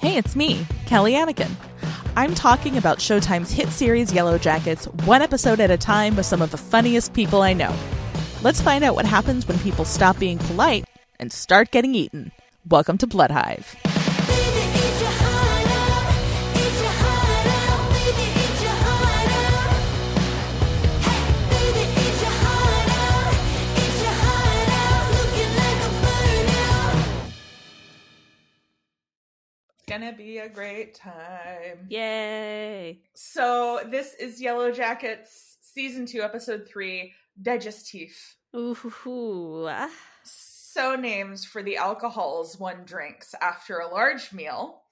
Hey, it's me, Kelly Anneken. I'm talking about Showtime's hit series Yellowjackets, one episode at a time with some of the funniest people I know. Let's find out what happens when people stop being polite and start getting eaten. Welcome to Blood gonna be a great time. Yay. So this is Yellowjackets season 2 episode 3 Digestif. Ooh. So names for the alcohols one drinks after a large meal.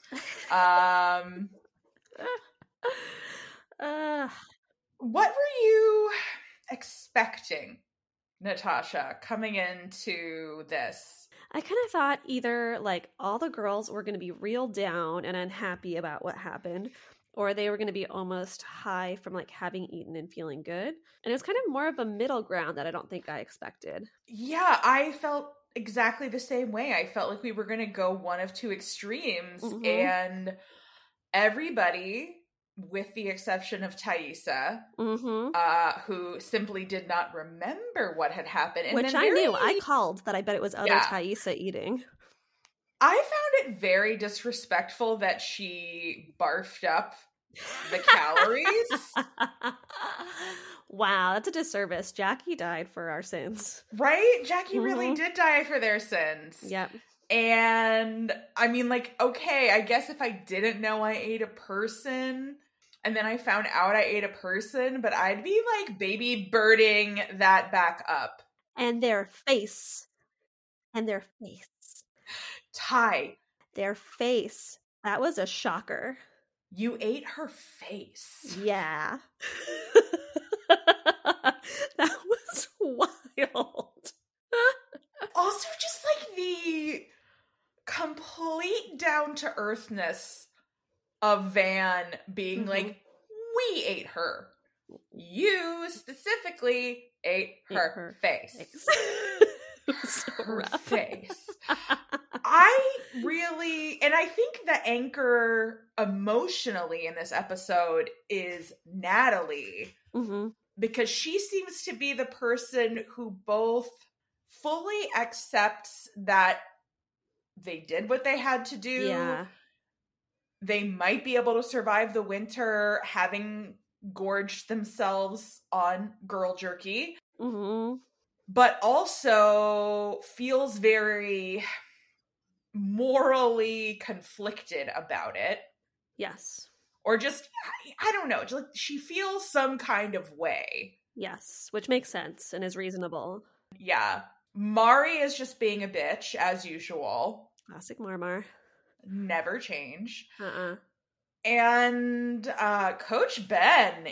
Um uh, what were you expecting, Natasha, coming into this? I kind of thought either like all the girls were going to be real down and unhappy about what happened, or they were going to be almost high from like having eaten and feeling good. And it was kind of more of a middle ground that I don't think I expected. Yeah, I felt exactly the same way. I felt like we were going to go one of two extremes, Mhm. and everybody, with the exception of Taissa, Mm-hmm. uh, who simply did not remember what had happened, and Which then I knew. I called that I bet it was other Yeah. Taissa eating. I found it very disrespectful that she barfed up the calories. wow, that's a disservice. Jackie died for our sins. right? Jackie really Mhm. did die for their sins. Yep. And I mean, like, okay, I guess if I didn't know I ate a person and then I found out I ate a person, but I'd be like baby birding that back up. And their face. And their face. Ty, Their face. That was a shocker. you ate her face. Yeah. that was wild. Also, just like the complete down to earthness of Van being Mhm. like, we ate her. You specifically ate Ate her, her face. So Her rough. face. I really, and I think the anchor emotionally in this episode is Natalie hmm because she seems to be the person who both fully accepts that they did what they had to do. Yeah. They might be able to survive the winter having gorged themselves on girl jerky, hmm but also feels very morally conflicted about it. Yes. Or just, I- I don't know, just like she feels some kind of way. Yes. Which makes sense and is reasonable. Yeah. Mari is just being a bitch as usual. Classic Marmar. Never change. Uh-uh. And uh Coach Ben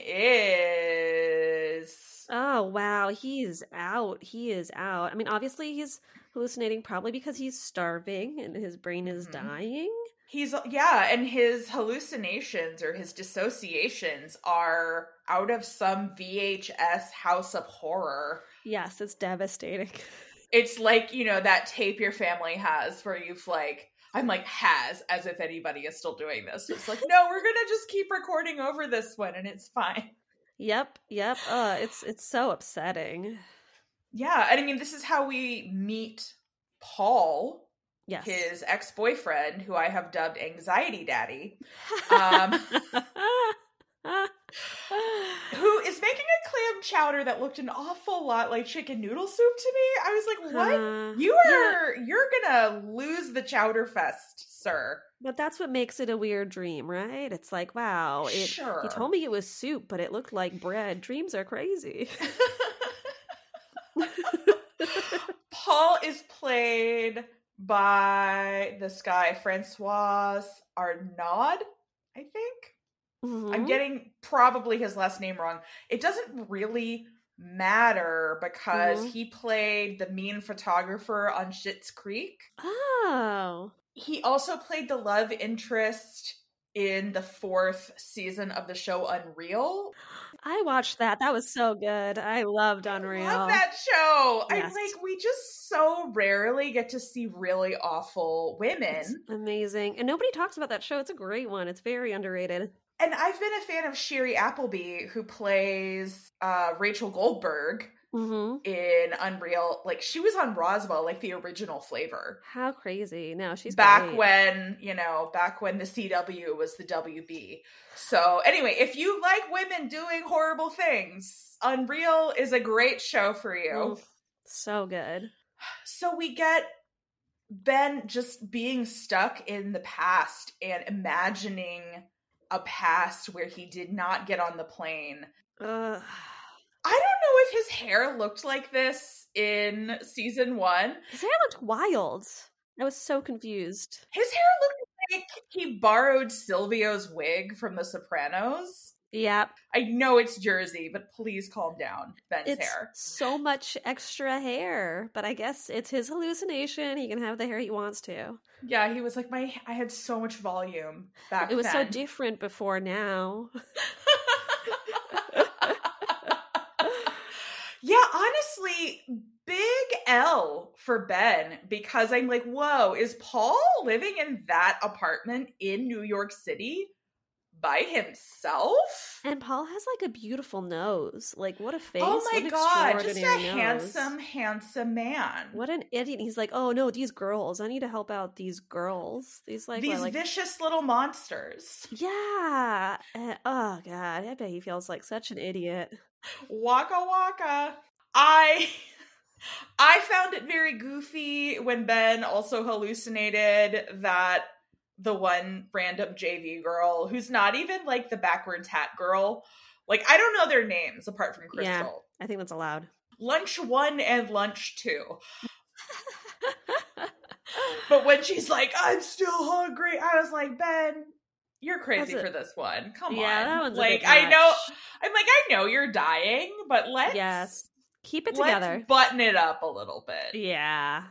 is Oh wow, he's out. He is out. I mean, obviously he's hallucinating probably because he's starving and his brain is Mhm. dying. he's yeah, and his hallucinations or his dissociations are out of some VHS house of horror. Yes, it's devastating. It's like, you know, that tape your family has where you've like I'm like has as if anybody is still doing this. It's like, no, we're gonna just keep recording over this one and it's fine. Yep, yep. Uh, it's it's so upsetting. Yeah, and I mean, this is how we meet Paul, Yes. his ex boyfriend, who I have dubbed Anxiety Daddy, um, who is making chowder that looked an awful lot like chicken noodle soup to me. I was like, what? Uh, You yeah, are you're gonna lose the chowder fest, sir. but that's what makes it a weird dream, right? It's like, wow, it, sure. he told me it was soup, but it looked like bread. Dreams are crazy. Paul is played by this guy, Francois Arnaud, I think. I'm Mhm. getting probably his last name wrong. It doesn't really matter because Mhm. he played the mean photographer on Schitt's Creek. Oh, He also played the love interest in the fourth season of the show Unreal. I watched that. That was so good. I loved Unreal. I love that show. Yes. I'm like, we just so rarely get to see really awful women. It's amazing. And nobody talks about that show. It's a great one. It's very underrated. And I've been a fan of Shiri Appleby, who plays uh, Rachel Goldberg hmm in Unreal. Like she was on Roswell, like the original flavor. How crazy. No, she's back great. when, you know, back when the CW was the WB. So anyway, if you like women doing horrible things, Unreal is a great show for you. Mm, so good. So we get Ben just being stuck in the past and imagining a past where he did not get on the plane. Ugh. I don't know if his hair looked like this in season one. His hair looked wild. I was so confused. His hair looked like he borrowed Silvio's wig from The Sopranos. Yep. I know it's Jersey, but please calm down, Ben's It's hair. so much extra hair, but I guess it's his hallucination. He can have the hair he wants to. Yeah, he was like my. I had so much volume back. It was so different before now. yeah, honestly, big L for Ben because I'm like, whoa, is Paul living in that apartment in New York City by himself? And Paul has like a beautiful nose. Like what a face. oh my god, just a nose. handsome, handsome man. What an idiot. He's like, oh no, these girls. I need to help out these girls. These like, These like vicious little monsters. Yeah. Uh, oh god, I bet he feels like such an idiot. Waka waka. I I found it very goofy when Ben also hallucinated that the one random JV girl who's not even like the backwards hat girl. Like I don't know their names apart from Crystal. Yeah. I think that's allowed. Lunch 1 and lunch 2. But when she's like, "I'm still hungry." I was like, "Ben, you're crazy a- for this one. Come yeah, on." that one's a like I know. I'm like, I know you're dying, but let's Yes. Keep it together. button it up a little bit. Yeah.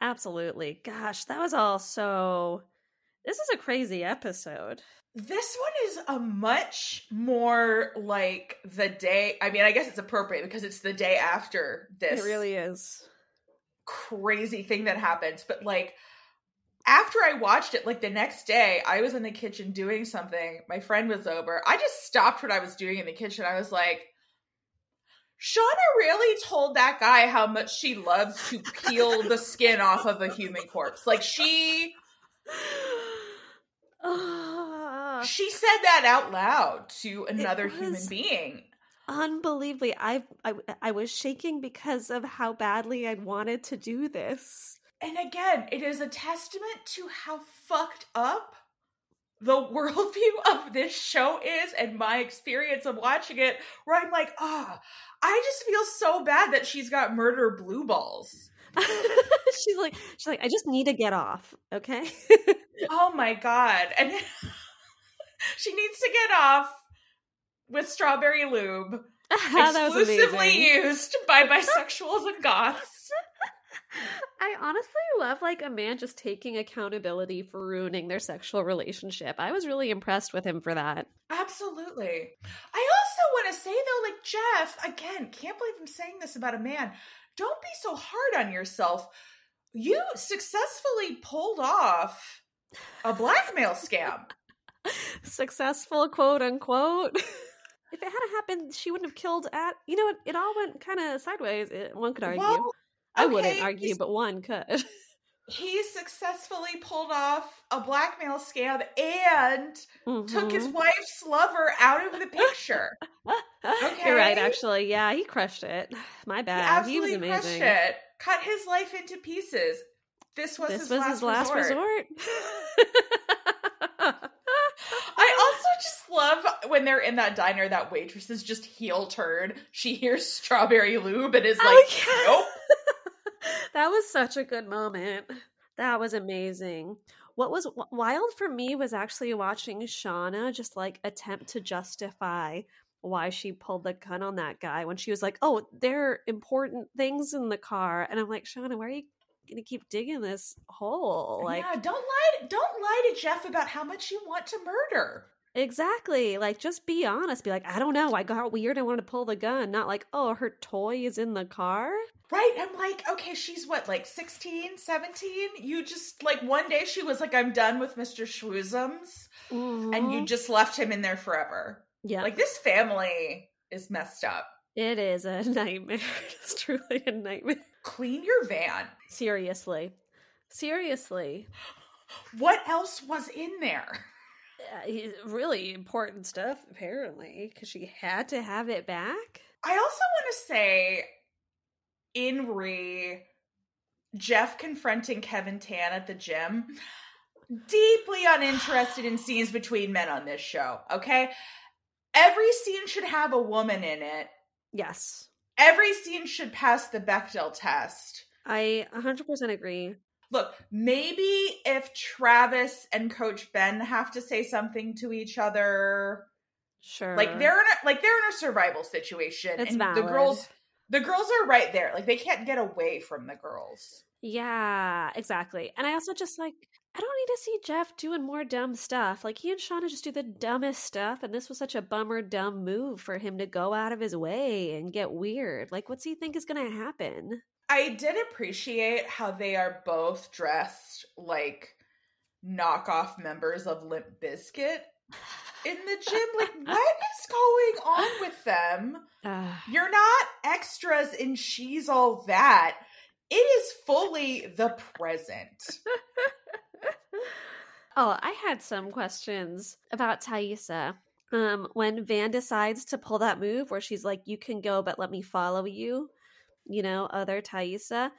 Absolutely. Gosh, that was all so This is a crazy episode. This one is a much more like the day. I mean, I guess it's appropriate because it's the day after this It really is. crazy thing that happens. But like after I watched it, like the next day, I was in the kitchen doing something. My friend was over. I just stopped what I was doing in the kitchen. I was like, Shauna really told that guy how much she loves to peel the skin off of a human corpse. Like she Ah, she said that out loud to another human being. unbelievably. I, I I was shaking because of how badly I wanted to do this. And again, it is a testament to how fucked up the worldview of this show is and my experience of watching it, where I'm like, ah, I just feel so bad that she's got murder blue balls. she's like she's like I just need to get off, okay? Oh my god. And she needs to get off with strawberry lube, exclusively used by bisexuals and goths. I honestly love like a man just taking accountability for ruining their sexual relationship. I was really impressed with him for that. Absolutely. I also want to say though, like Jeff, again, can't believe I'm saying this about a man. Don't be so hard on yourself. You successfully pulled off a blackmail scam. Successful, quote unquote. if it hadn't happened, she wouldn't have killed at. You know, it, it all went kind of sideways. It, one could argue. Well, I wouldn't argue, but one could. He successfully pulled off a blackmail scam and took his Mhm. wife's lover out of the picture. You're right, actually. Yeah, he crushed it. My He bad. He, was amazing. crushed it. Cut his life into pieces. This was, This his, was last his last resort. resort. I also just love when they're in that diner, that waitress is just heel turned. She hears strawberry lube and is like, Oh, yeah. nope. That was such a good moment. That was amazing. What was wild for me was actually watching Shauna just like attempt to justify why she pulled the gun on that guy when she was like, "Oh, there are important things in the car," and I'm like, "Shauna, why are you gonna keep digging this hole?" Like, yeah, don't lie. Don't lie to Jeff about how much you want to murder. Exactly. Like, just be honest. Be like, "I don't know. I got weird. I wanted to pull the gun." Not like, "Oh, her toy is in the car." Right. I'm like, okay, she's what, like 16, 17? You just, like, one day she was like, I'm done with Mr. Schwoozums. And you Mhm. just left him in there forever. yeah, Like, this family is messed up. it is a nightmare. it's truly a nightmare. Clean your van. Seriously, seriously, What else was in there? Uh, really important stuff apparently because she had to have it back. I also want to say in re Jeff confronting Kevin Tan at the gym. Deeply uninterested in scenes between men on this show, okay? Every scene should have a woman in it. Yes, Every scene should pass the Bechdel test. I 100% agree. Look, maybe if Travis and Coach Ben have to say something to each other, Sure, like they're in a, like they're in a survival situation, It's and the girls the girls are right there. Like they can't get away from the girls. Yeah, exactly. And I also just like I don't need to see Jeff doing more dumb stuff. Like he and Shauna just do the dumbest stuff, and this was such a bummer dumb move for him to go out of his way and get weird. Like what's he think is gonna happen? I did appreciate how they are both dressed like knockoff members of Limp Bizkit in the gym. Like, what is going on with them? You're not extras in She's All That. It is fully the present. oh, I had some questions about Taissa. Um, when Van decides to pull that move where she's like, You can go, but let me follow you, you know, other Taissa.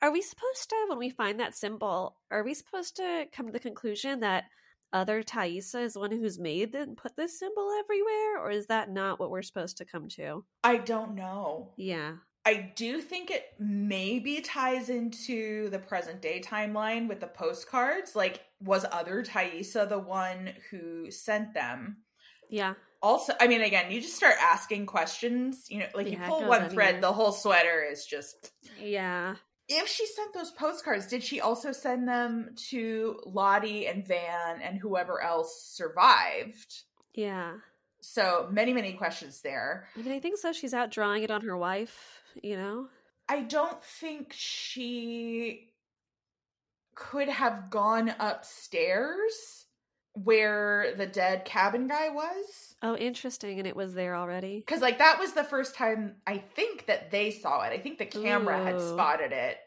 Are we supposed to, when we find that symbol, are we supposed to come to the conclusion that other Taissa is the one who's made and put this symbol everywhere? Or is that not what we're supposed to come to? I don't know. Yeah. I do think it maybe ties into the present day timeline with the postcards. Like, was other Taissa the one who sent them? Yeah. Also, I mean, again, you just start asking questions. You know, like you Yeah, it pull one thread, anywhere. the whole sweater is just. Yeah. If she sent those postcards, did she also send them to Lottie and Van and whoever else survived? Yeah. So many, many questions there. I mean, I think so. She's out drawing it on her wife, you know? I don't think she could have gone upstairs where the dead cabin guy was. Oh, interesting. And it was there already. Because, like, that was the first time I think that they saw it. I think the camera had spotted it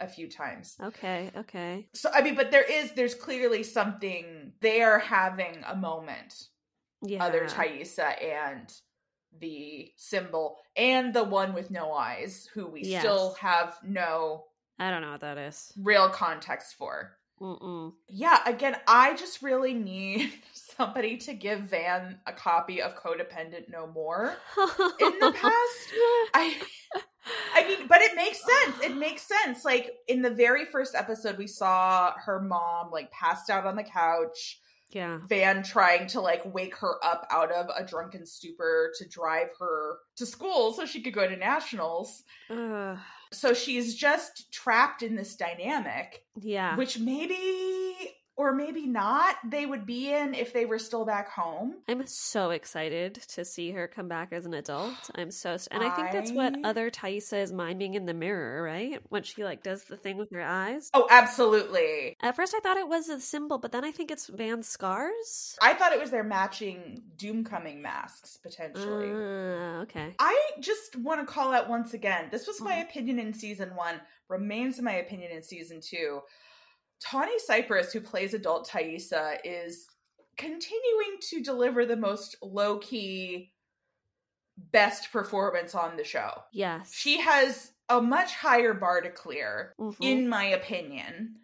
a few times. Okay. Okay. So, I mean, but there is, there's clearly something, they are having a moment, Yeah. other Taissa and the symbol, and the one with no eyes, who we Yes. still have no I don't know what that is. real context for. Mm-mm. Yeah, again, I just really need somebody to give Van a copy of Codependent No More. In the past, I I mean, but it makes sense. It makes sense. Like in the very first episode we saw her mom like passed out on the couch, yeah. Van trying to like wake her up out of a drunken stupor to drive her to school so she could go to nationals. Ugh. So she's just trapped in this dynamic yeah. which maybe or maybe not they would be in if they were still back home. I'm so excited to see her come back as an adult. I'm so, and I think that's what other Taissa is miming in the mirror, right? When she like does the thing with her eyes. Oh, absolutely. At first, I thought it was a symbol, but then I think it's Van's scars. I thought it was their matching Doomcoming masks potentially. Uh, okay. I just want to call out once again. This was my Mhm. opinion in season 1, remains my opinion in season 2. Tawny Cypress who plays adult Taissa is continuing to deliver the most low-key best performance on the show. Yes. She has a much higher bar to clear, Mhm. in my opinion.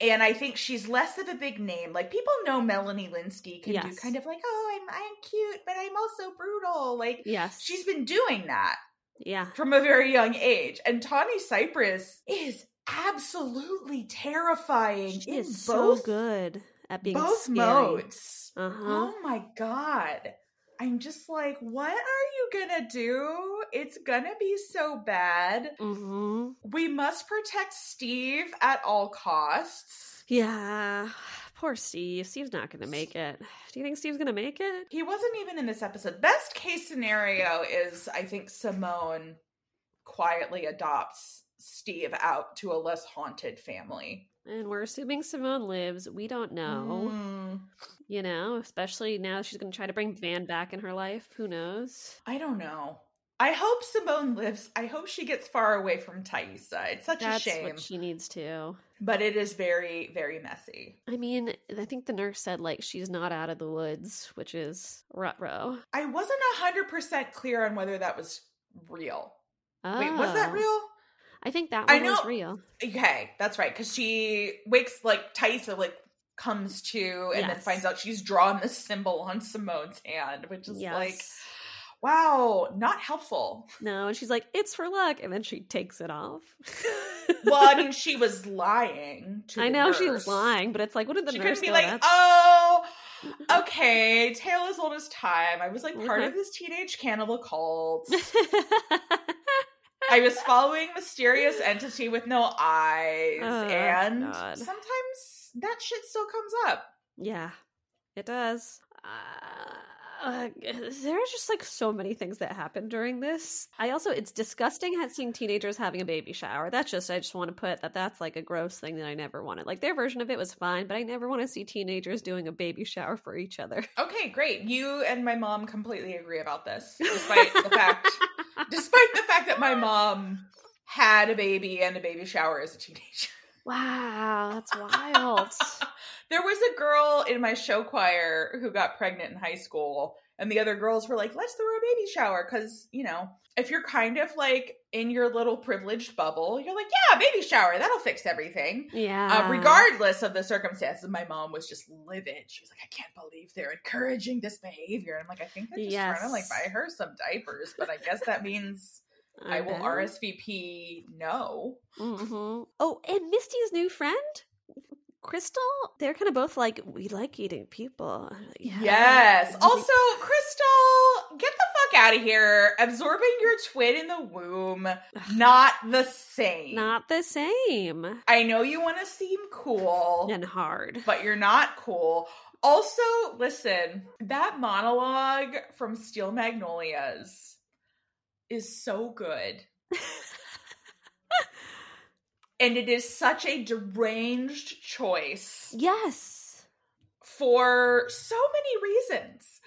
And I think she's less of a big name. Like people know Melanie Lynskey can do kind of like, oh, I'm I'm cute, but I'm also brutal. Like Yes. she's been doing that yeah. from a very young age. And Tawny Cypress is absolutely terrifying She is both so good at being both scary. modes. Uh huh. Oh my god. I'm just like, what are you gonna do? It's gonna be so bad. hmm We must protect Steve at all costs. Yeah. Poor Steve. Steve's not going to make it. Do you think Steve's going to make it? He wasn't even in this episode. Best case scenario is, I think, Simone quietly adopts Steve out to a less haunted family. And we're assuming Simone lives. We don't know. Mm, You know, especially now she's going to try to bring Van back in her life. Who knows? I don't know. I hope Simone lives. I hope she gets far away from Taissa. It's such That's a shame. what she needs to. but it is very, very messy. I mean, I think the nurse said like she's not out of the woods, which is rut-row. I wasn't hundred percent clear on whether that was real. Wait, was that Oh. real? I think that one was real. Okay, that's right. Because she wakes like Taissa like comes to and then finds out she's drawn this symbol on Simone's hand, which is Yes. like, wow, not helpful. no, and she's like, "It's for luck," and then she takes it off. Well, I mean, she was lying. To I the know she nurse. was lying, but it's like, what did the she nurse couldn't be like, That's- oh, okay, tale as old as time. I was like part Okay. of this teenage cannibal cult. I was following mysterious entity with no eyes, Oh, and God. sometimes that shit still comes up. Yeah, it does. Uh, uh, there's just like so many things that happen during this. I also, it's disgusting seeing teenagers having a baby shower. That's just, I just want to put that that's like a gross thing that I never wanted. Like their version of it was fine, but I never want to see teenagers doing a baby shower for each other. Okay, great. You and my mom completely agree about this, despite the fact, despite the fact that my mom had a baby and a baby shower as a teenager. wow, that's wild. There was a girl in my show choir who got pregnant in high school, and the other girls were like, let's throw a baby shower. Because, you know, if you're kind of like in your little privileged bubble, you're like, yeah, baby shower, that'll fix everything. yeah. Uh, regardless of the circumstances, my mom was just livid. She was like, I can't believe they're encouraging this behavior. And I'm like, I think they're just trying to like buy her some diapers, but I guess that means I, will. RSVP no. hmm Oh, and Misty's new friend, Crystal. They're kind of both like, we like eating people. "Yeah." Yes. And I think- Also, Crystal, get the fuck out of here. Absorbing your twin in the womb, not the same. not the same I know you want to seem cool, and hard. but you're not cool. Also, listen, that monologue from Steel Magnolias is so good. and it is such a deranged choice yes. for so many reasons.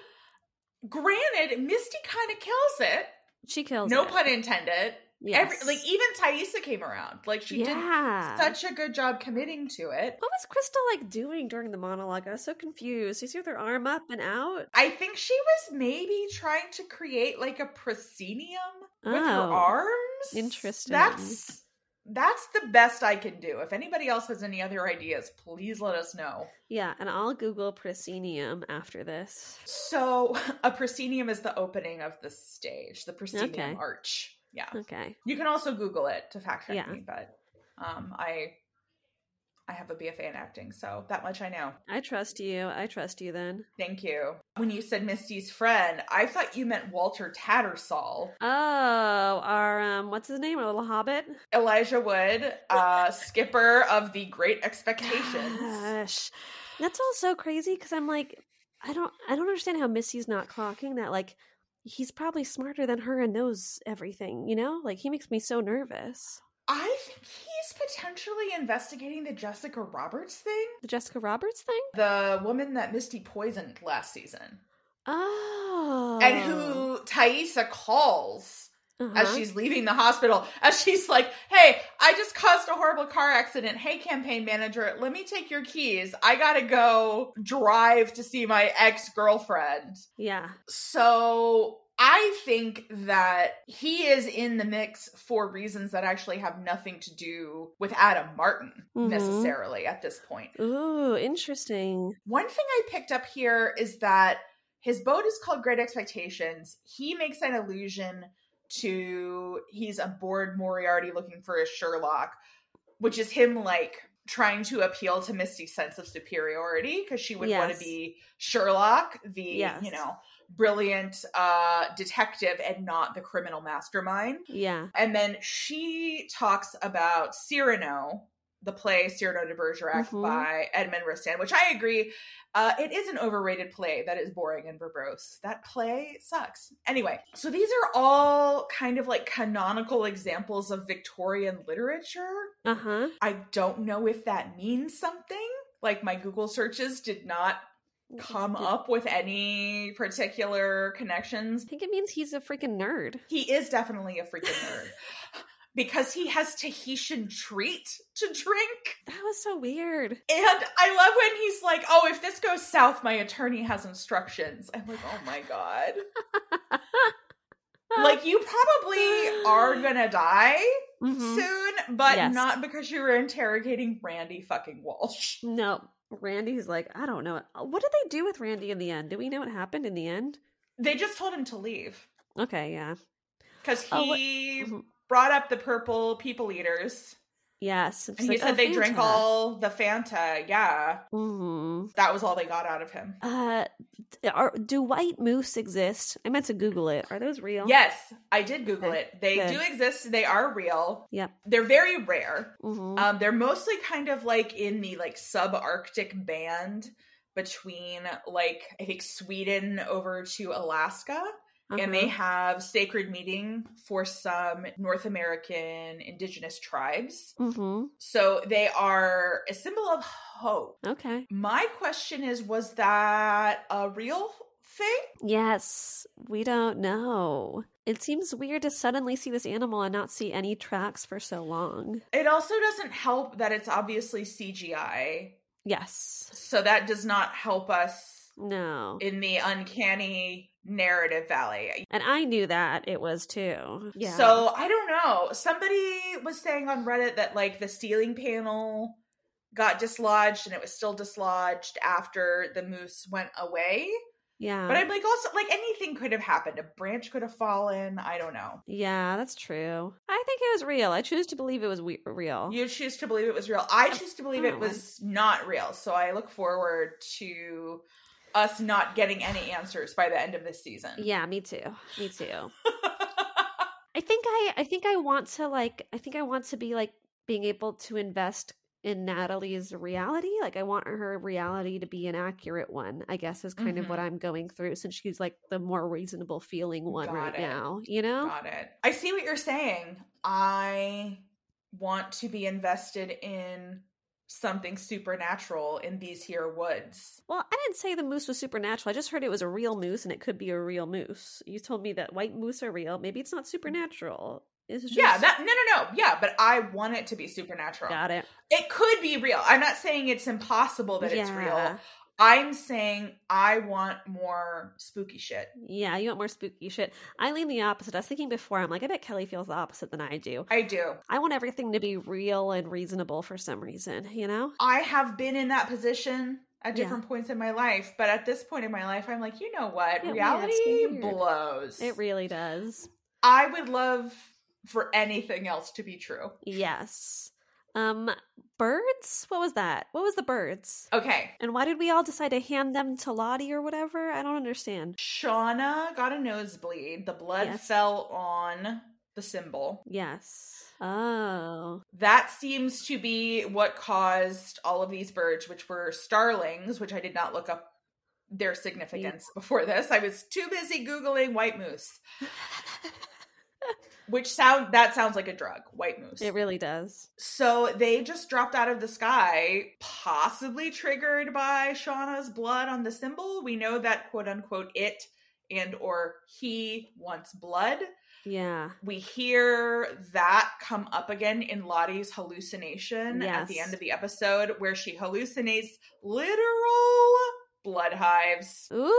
Granted, Misty kind of kills it. She kills no it. pun intended. Yes. Every, like even Taissa came around. Like she yeah. did such a good job committing to it. what was Crystal like doing during the monologue? I was so confused. You see with her arm up and out? I think she was maybe trying to create like a proscenium with her Oh, arms. interesting. That's that's the best I can do. If anybody else has any other ideas, please let us know. Yeah, and I'll Google proscenium after this. So a proscenium is the opening of the stage, the proscenium Okay. arch. Yeah. Okay. You can also Google it to fact check Yeah. me, but um, I I have a BFA in acting, so that much I know. I trust you. I trust you then. Thank you. When you said Misty's friend, I thought you meant Walter Tattersall. Oh, our um what's his name? Our little hobbit? Elijah Wood, uh, skipper of the Great Expectations. Gosh. That's all so crazy because I'm like, I don't I don't understand how Misty's not clocking that like he's probably smarter than her and knows everything, you know? Like he makes me so nervous. I think he's potentially investigating the Jessica Roberts thing, The Jessica Roberts thing? the woman that Misty poisoned last season, Oh. and who Taissa calls Uh-huh. as she's leaving the hospital, as she's like, "Hey, I just caused a horrible car accident. Hey, campaign manager, let me take your keys. I gotta go drive to see my ex girlfriend." Yeah. So I think that he is in the mix for reasons that actually have nothing to do with Adam Martin Mhm. necessarily at this point. Ooh, interesting. One thing I picked up here is that his boat is called Great Expectations. He makes an allusion to he's aboard Moriarty looking for a Sherlock, which is him like trying to appeal to Misty's sense of superiority because she would want to be Sherlock, the Yes. you know brilliant uh detective and not the criminal mastermind. Yeah. And then she talks about Cyrano, the play Cyrano de Bergerac Mhm. by Edmond Rostand, which I agree, uh, it is an overrated play that is boring and verbose. That play sucks. Anyway, so these are all kind of like canonical examples of Victorian literature. Uh huh. I don't know if that means something. Like my Google searches did not come up with any particular connections. I think it means he's a freaking nerd. He is definitely a freaking nerd. Because he has Tahitian treat to drink. That was so weird. And I love when he's like, oh, if this goes south, my attorney has instructions. I'm like, oh my God. Like, you probably are gonna die Mhm. soon, but Yes. not because you were interrogating Randy fucking Walsh. No, Randy's like, I don't know. What did they do with Randy in the end? Do we know what happened in the end? They just told him to leave Okay, yeah. because what- he Mhm. brought up the purple people eaters. Yes. And he said they drank all the Fanta. Yeah. hmm That was all they got out of him. Uh, are, do white moose exist? I meant to Google it. Are those real? Yes, I did Google Okay, it. They good. do exist. They are real. Yep. They're very rare. hmm Um, they're mostly kind of like in the like subarctic band between like I think Sweden over to Alaska. And they Uh-huh. have sacred meeting for some North American indigenous tribes. hmm So they are a symbol of hope. Okay. My question is was that a real thing? Yes, we don't know. It seems weird to suddenly see this animal and not see any tracks for so long. It also doesn't help that it's obviously CGI. Yes. So that does not help us No. in the uncanny narrative valley. And I knew that it was too. Yeah. So I don't know. Somebody was saying on Reddit that like the ceiling panel got dislodged and it was still dislodged after the moose went away. yeah. But I'm like also like anything could have happened. A branch could have fallen. I don't know. yeah, that's true. I think it was real. I choose to believe it was we- real. You choose to believe it was real. I choose to believe it Oh. was not real. So I look forward to us not getting any answers by the end of this season. yeah, me too. Me too. I think I I think I want to like I think I want to be like being able to invest in Natalie's reality. Like I want her reality to be an accurate one, I guess is kind of what mm-hmm. I'm going through since she's like the more reasonable feeling one Got right it. now, you know? Got it. I see what you're saying. I want to be invested in something supernatural in these here woods. Well, I didn't say the moose was supernatural. I just heard it was a real moose and it could be a real moose. You told me that white moose are real. Maybe it's not supernatural. It's just Yeah, that no no no. Yeah, but I want it to be supernatural. got it. It could be real. I'm not saying it's impossible that it's real. Yeah. I'm saying I want more spooky shit. Yeah, you want more spooky shit. I lean the opposite. I was thinking before, I'm like, I bet Kelly feels the opposite than I do. I do. I want everything to be real and reasonable for some reason, you know? I have been in that position at Yeah. different points in my life, but at this point in my life, I'm like, you know what? Yeah, Reality blows. It really does. I would love for anything else to be true. Yes. Um, birds? What was that? What was the birds? Okay. And why did we all decide to hand them to Lottie or whatever? I don't understand. Shauna got a nosebleed. The blood Yes. fell on the symbol. Yes. Oh. That seems to be what caused all of these birds, which were starlings, which I did not look up their significance before this. I was too busy Googling white moose. Which sound that sounds like a drug, white moose. it really does. So they just dropped out of the sky, possibly triggered by Shauna's blood on the symbol. We know that quote unquote it and or he wants blood. Yeah. We hear that come up again in Lottie's hallucination at the end of the episode where she hallucinates literal blood hives. Ooh,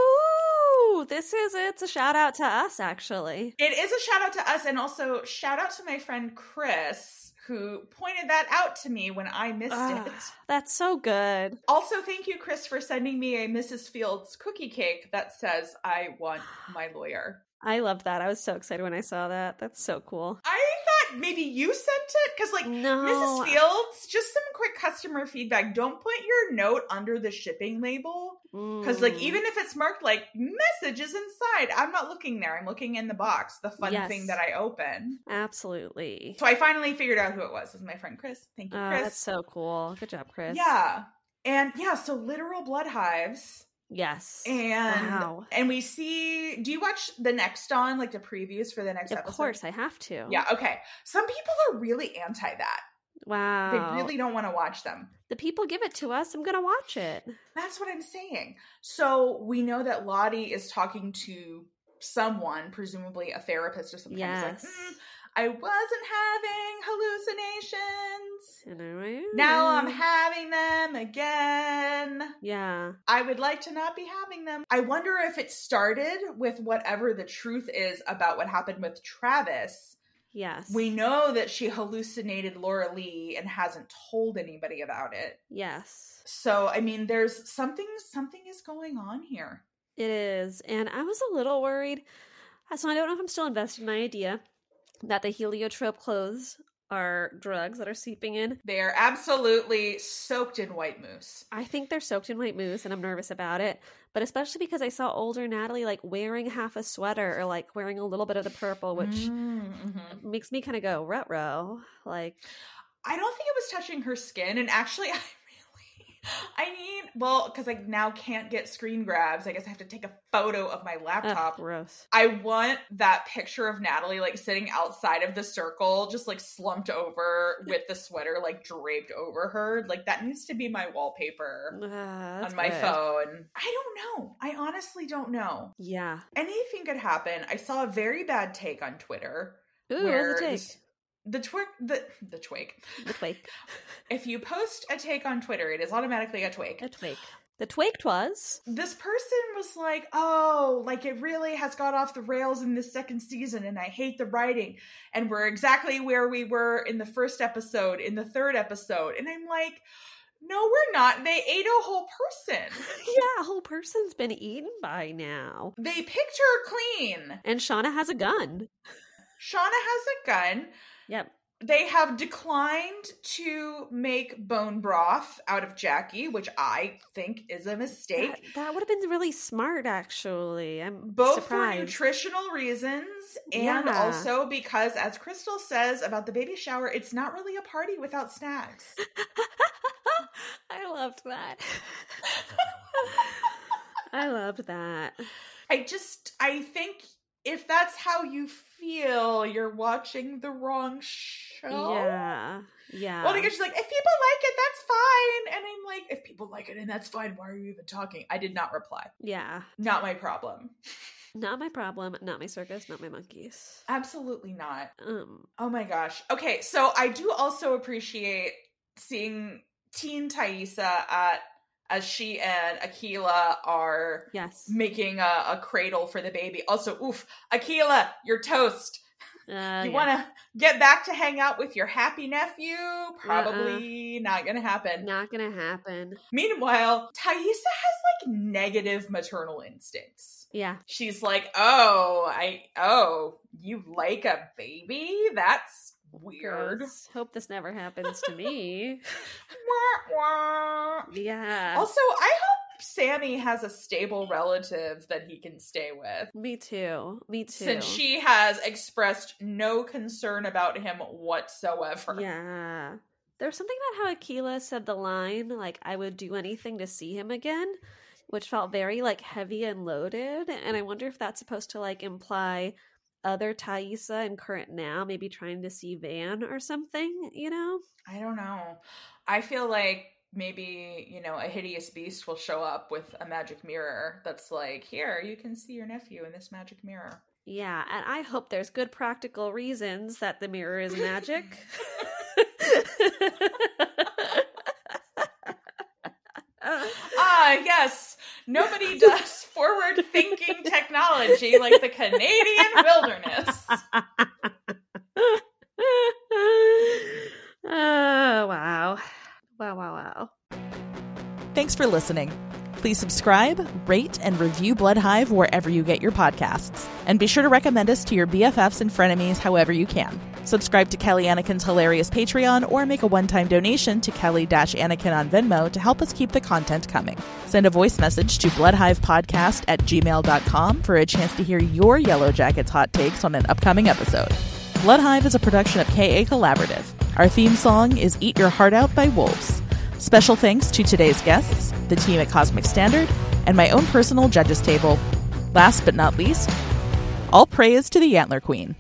this is it's a shout out to us actually. It is a shout out to us and also shout out to my friend Chris who pointed that out to me when I missed Ah, it. that's so good. Also, thank you, Chris, for sending me a Mrs. Fields cookie cake that says, I want my lawyer. I loved that. I was so excited when I saw that. That's so cool. I thought that maybe you sent it? Because like no. Mrs. Fields, just some quick customer feedback. Don't put your note under the shipping label. Because like Mm. even if it's marked like messages inside, I'm not looking there. I'm looking in the box, the fun Yes. thing that I open. Absolutely. So I finally figured out who it was. It was my friend Chris. Thank you, Oh, Chris. that's so cool. Good job, Chris. Yeah. And yeah, so literal blood hives. Yes. And wow. and we see do you watch the next on like the previews for the next Of episode? Of course, I have to. Yeah, okay. Some people are really anti that. Wow. They really don't want to watch them. The people give it to us. I'm gonna watch it. That's what I'm saying. So we know that Lottie is talking to someone, presumably a therapist or something. Yes. like, "Mm, I wasn't having hallucinations. Now I'm having them again. Yeah. I would like to not be having them. I wonder if it started with whatever the truth is about what happened with Travis. Yes. We know that she hallucinated Laura Lee and hasn't told anybody about it. Yes. So, I mean, there's something something is going on here. It is. And I was a little worried. So I don't know if I'm still invested in my idea that the heliotrope clothes are drugs that are seeping in. They are absolutely soaked in white mousse. I think they're soaked in white mousse and I'm nervous about it. But especially because I saw older Natalie like wearing half a sweater or like wearing a little bit of the purple, which Mhm. makes me kind of go, rut Like, I don't think it was touching her skin. And actually, I I need, well, because I now can't get screen grabs. I guess I have to take a photo of my laptop. gross. I want that picture of Natalie like sitting outside of the circle, just like slumped over with the sweater like draped over her. Like that needs to be my wallpaper that's on my good. phone. I don't know. I honestly don't know. Yeah. Anything could happen. I saw a very bad take on Twitter. Ooh, where a take? The twig, the the twig. The twig. If you post a take on Twitter, it is automatically a twig. A twig. The twig was. this person was like, "Oh, like it really has got off the rails in this second season, and I hate the writing." And we're exactly where we were in the first episode, in the third episode, and I'm like, "No, we're not. They ate a whole person. Yeah, a whole person's been eaten by now. They picked her clean. And Shauna has a gun. Shauna has a gun. Yep. They have declined to make bone broth out of Jackie, which I think is a mistake." That, that would have been really smart, actually. I'm both surprised. for nutritional reasons and Yeah. also because as crystal says about the baby shower it's not really a party without snacks I loved that. I loved that. i just i think if that's how you feel you're watching the wrong show Yeah. Yeah. well because she's like if people like it that's fine and i'm like if people like it and that's fine why are you even talking i did not reply yeah. not my problem Not my problem, not my circus, not my monkeys. absolutely not Um Oh my gosh. Okay, so I do also appreciate seeing teen Taissa at as she and Akilah are yes. making a, a cradle for the baby. Also, oof, Akilah, you're toast. Uh, you yeah. want to get back to hang out with your happy nephew? Probably not going to happen. not gonna happen. Meanwhile, Taissa has like negative maternal instincts. Yeah. She's like, "Oh, I oh, you like a baby? That's weird." Gross. Hope this never happens to me. Wah, wah. Yeah. Also, I hope Sammy has a stable relative that he can stay with. me too. Me too. Since she has expressed no concern about him whatsoever. Yeah. There's something about how Akilah said the line, like, I would do anything to see him again, which felt very, like, heavy and loaded. And I wonder if that's supposed to, like, imply other Taissa and current now, maybe trying to see Van or something, you know? I don't know. I feel like maybe, you know, a hideous beast will show up with a magic mirror that's like, here, you can see your nephew in this magic mirror. Yeah. And I hope there's good practical reasons that the mirror is magic. Ah, yes. Nobody does forward thinking technology like the Canadian wilderness. Thanks for listening. Please subscribe, rate, and review Blood Hive wherever you get your podcasts. And be sure to recommend us to your BFFs and frenemies however you can. Subscribe to Kelly Anneken's hilarious Patreon or make a one time donation to Kelly Anneken on Venmo to help us keep the content coming. Send a voice message to bloodhivepodcast at gmail.com for a chance to hear your Yellowjackets hot takes on an upcoming episode. Bloodhive is a production of KA Collaborative. Our theme song is Eat Your Heart Out by Wolves. Special thanks to today's guests, the team at Cosmic Standard, and my own personal judges table. Last but not least, all praise to the Antler Queen.